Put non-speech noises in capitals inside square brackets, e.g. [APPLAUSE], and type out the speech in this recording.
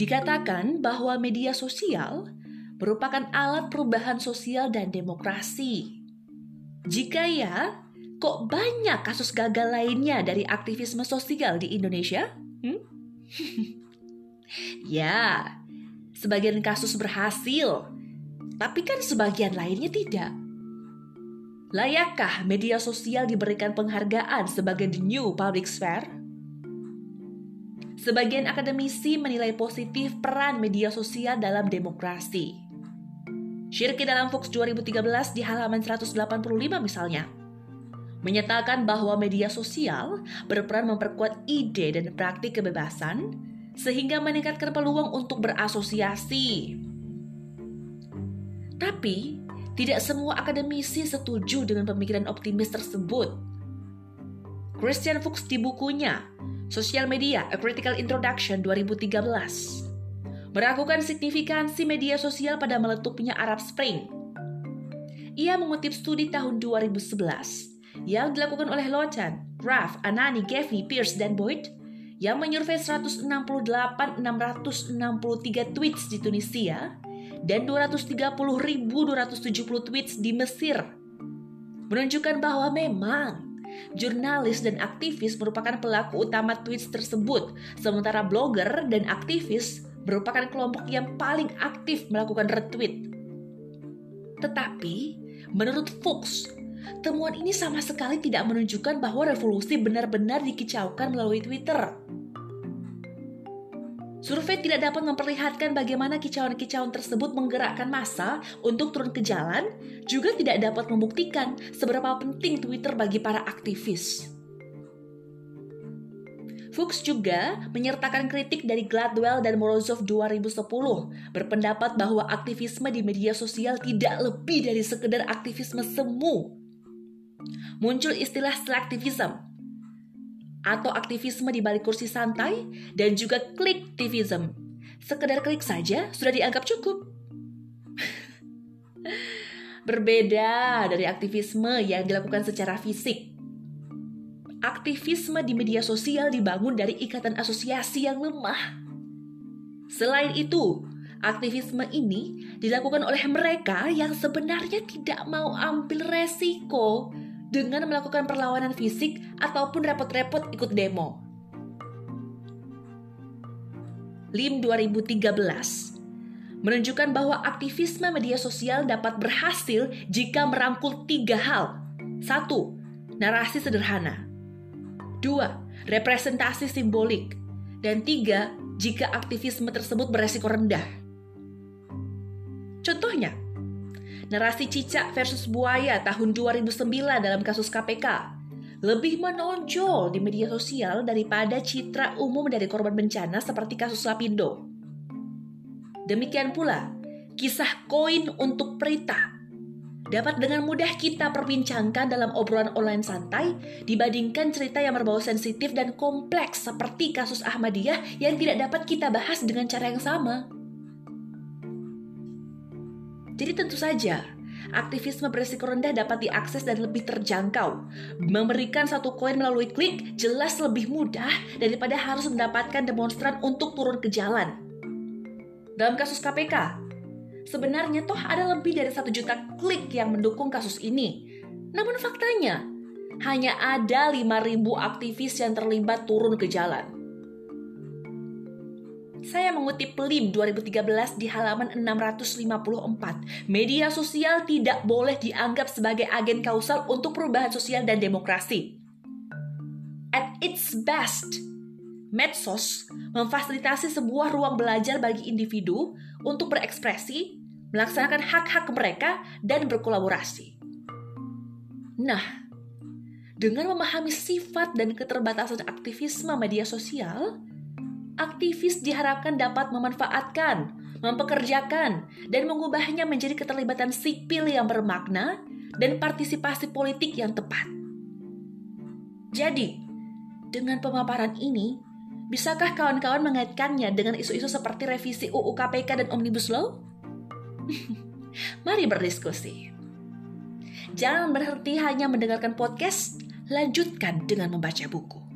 Dikatakan bahwa media sosial merupakan alat perubahan sosial dan demokrasi. Jika ya, kok banyak kasus gagal lainnya dari aktivisme sosial di Indonesia? Hmm? [LAUGHS] ya, sebagian kasus berhasil, tapi kan sebagian lainnya tidak. Layakkah media sosial diberikan penghargaan sebagai the new public sphere? Sebagian akademisi menilai positif peran media sosial dalam demokrasi. Shirky dalam Fox 2013 di halaman 185 misalnya, menyatakan bahwa media sosial berperan memperkuat ide dan praktik kebebasan sehingga meningkatkan peluang untuk berasosiasi. Tapi, tidak semua akademisi setuju dengan pemikiran optimis tersebut. Christian Fuchs di bukunya Social Media: A Critical Introduction 2013 meragukan signifikansi media sosial pada meletupnya Arab Spring. Ia mengutip studi tahun 2011 yang dilakukan oleh Lochan, Graf, Anani, Gaffney, Pierce, dan Boyd yang menyurvei 168.663 tweets di Tunisia dan 230.270 tweets di Mesir menunjukkan bahwa memang jurnalis dan aktivis merupakan pelaku utama tweets tersebut, sementara blogger dan aktivis merupakan kelompok yang paling aktif melakukan retweet. Tetapi, menurut Fuchs, temuan ini sama sekali tidak menunjukkan bahwa revolusi benar-benar dikicaukan melalui Twitter. Survei tidak dapat memperlihatkan bagaimana kicauan-kicauan tersebut menggerakkan massa untuk turun ke jalan, juga tidak dapat membuktikan seberapa penting Twitter bagi para aktivis. Fuchs juga menyertakan kritik dari Gladwell dan Morozov 2010, berpendapat bahwa aktivisme di media sosial tidak lebih dari sekedar aktivisme semu. Muncul istilah selectivism atau aktivisme di balik kursi santai dan juga kliktivism. Sekedar klik saja sudah dianggap cukup. [LAUGHS] Berbeda dari aktivisme yang dilakukan secara fisik aktivisme di media sosial dibangun dari ikatan asosiasi yang lemah. Selain itu, aktivisme ini dilakukan oleh mereka yang sebenarnya tidak mau ambil resiko dengan melakukan perlawanan fisik ataupun repot-repot ikut demo. LIM 2013 menunjukkan bahwa aktivisme media sosial dapat berhasil jika merangkul tiga hal. Satu, narasi sederhana. Dua, representasi simbolik. Dan tiga, jika aktivisme tersebut beresiko rendah. Narasi cicak versus buaya tahun 2009 dalam kasus KPK lebih menonjol di media sosial daripada citra umum dari korban bencana seperti kasus Lapindo. Demikian pula, kisah koin untuk Prita dapat dengan mudah kita perbincangkan dalam obrolan online santai dibandingkan cerita yang berbau sensitif dan kompleks seperti kasus Ahmadiyah yang tidak dapat kita bahas dengan cara yang sama. Jadi tentu saja, aktivisme beresiko rendah dapat diakses dan lebih terjangkau. Memberikan satu koin melalui klik jelas lebih mudah daripada harus mendapatkan demonstran untuk turun ke jalan. Dalam kasus KPK, Sebenarnya toh ada lebih dari satu juta klik yang mendukung kasus ini. Namun faktanya, hanya ada 5.000 aktivis yang terlibat turun ke jalan. Saya mengutip LIM 2013 di halaman 654. Media sosial tidak boleh dianggap sebagai agen kausal untuk perubahan sosial dan demokrasi. At its best, medsos memfasilitasi sebuah ruang belajar bagi individu untuk berekspresi, melaksanakan hak-hak mereka, dan berkolaborasi. Nah, dengan memahami sifat dan keterbatasan aktivisme media sosial, aktivis diharapkan dapat memanfaatkan, mempekerjakan, dan mengubahnya menjadi keterlibatan sipil yang bermakna dan partisipasi politik yang tepat. Jadi, dengan pemaparan ini, bisakah kawan-kawan mengaitkannya dengan isu-isu seperti revisi UU KPK dan Omnibus Law? [LAUGHS] Mari berdiskusi. Jangan berhenti hanya mendengarkan podcast, lanjutkan dengan membaca buku.